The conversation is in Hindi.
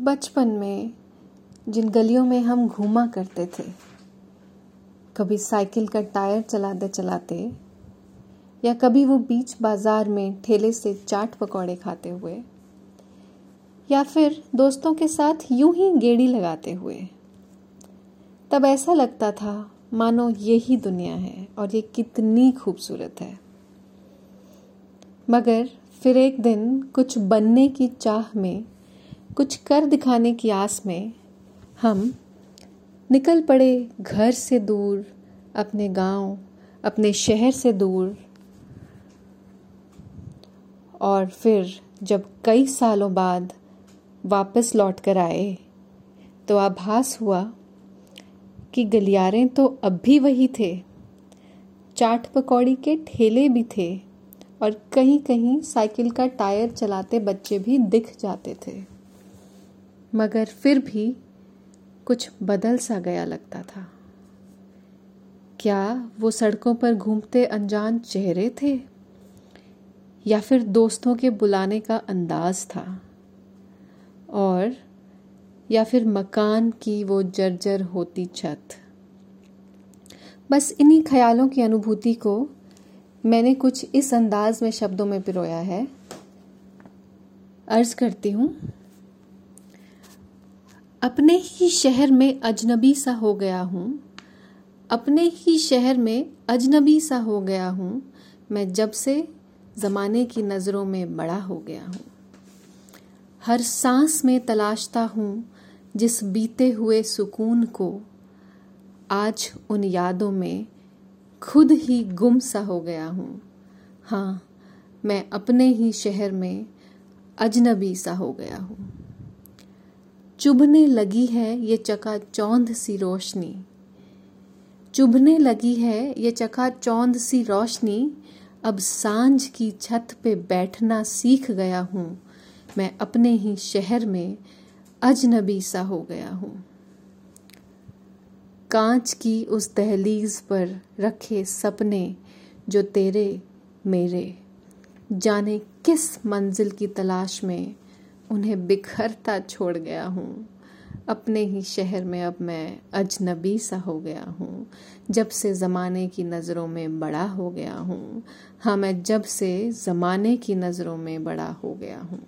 बचपन में जिन गलियों में हम घूमा करते थे, कभी साइकिल का टायर चलाते चलाते, या कभी वो बीच बाज़ार में ठेले से चाट पकौड़े खाते हुए, या फिर दोस्तों के साथ यूँ ही गेड़ी लगाते हुए। तब ऐसा लगता था, मानो यही दुनिया है और ये कितनी खूबसूरत है। मगर फिर एक दिन कुछ बनने की चाह में कुछ कर दिखाने की आस में हम निकल पड़े घर से दूर, अपने गाँव, अपने शहर से दूर। और फिर जब कई सालों बाद वापस लौट कर आए तो आभास हुआ कि गलियारे तो अब भी वही थे। चाट पकौड़ी के ठेले भी थे और कहीं कहीं साइकिल का टायर चलाते बच्चे भी दिख जाते थे। मगर फिर भी कुछ बदल सा गया लगता था। क्या वो सड़कों पर घूमते अनजान चेहरे थे? या फिर दोस्तों के बुलाने का अंदाज था? और या फिर मकान की वो जर्जर होती छत? बस इन्हीं ख्यालों की अनुभूति को मैंने कुछ इस अंदाज में शब्दों में पिरोया है। अर्ज़ करती हूँ अपने ही शहर में अजनबी सा हो गया हूँ। अपने ही शहर में अजनबी सा हो गया हूँ। मैं जब से ज़माने की नज़रों में बड़ा हो गया हूँ। हर सांस में तलाशता हूँ जिस बीते हुए सुकून को। आज उन यादों में खुद ही गुम सा हो गया हूँ। हाँ मैं अपने ही शहर में अजनबी सा हो गया हूँ। चुभने लगी है ये चका चौंध सी रोशनी। चुभने लगी है ये चका चौंध सी रोशनी। अब साँझ की छत पे बैठना सीख गया हूँ। मैं अपने ही शहर में अजनबी सा हो गया हूँ। कांच की उस दहलीज पर रखे सपने जो तेरे मेरे। जाने किस मंजिल की तलाश में उन्हें बिखरता छोड़ गया हूँ। अपने ही शहर में अब मैं अजनबी सा हो गया हूँ। जब से ज़माने की नज़रों में बड़ा हो गया हूँ। हाँ मैं जब से ज़माने की नज़रों में बड़ा हो गया हूँ।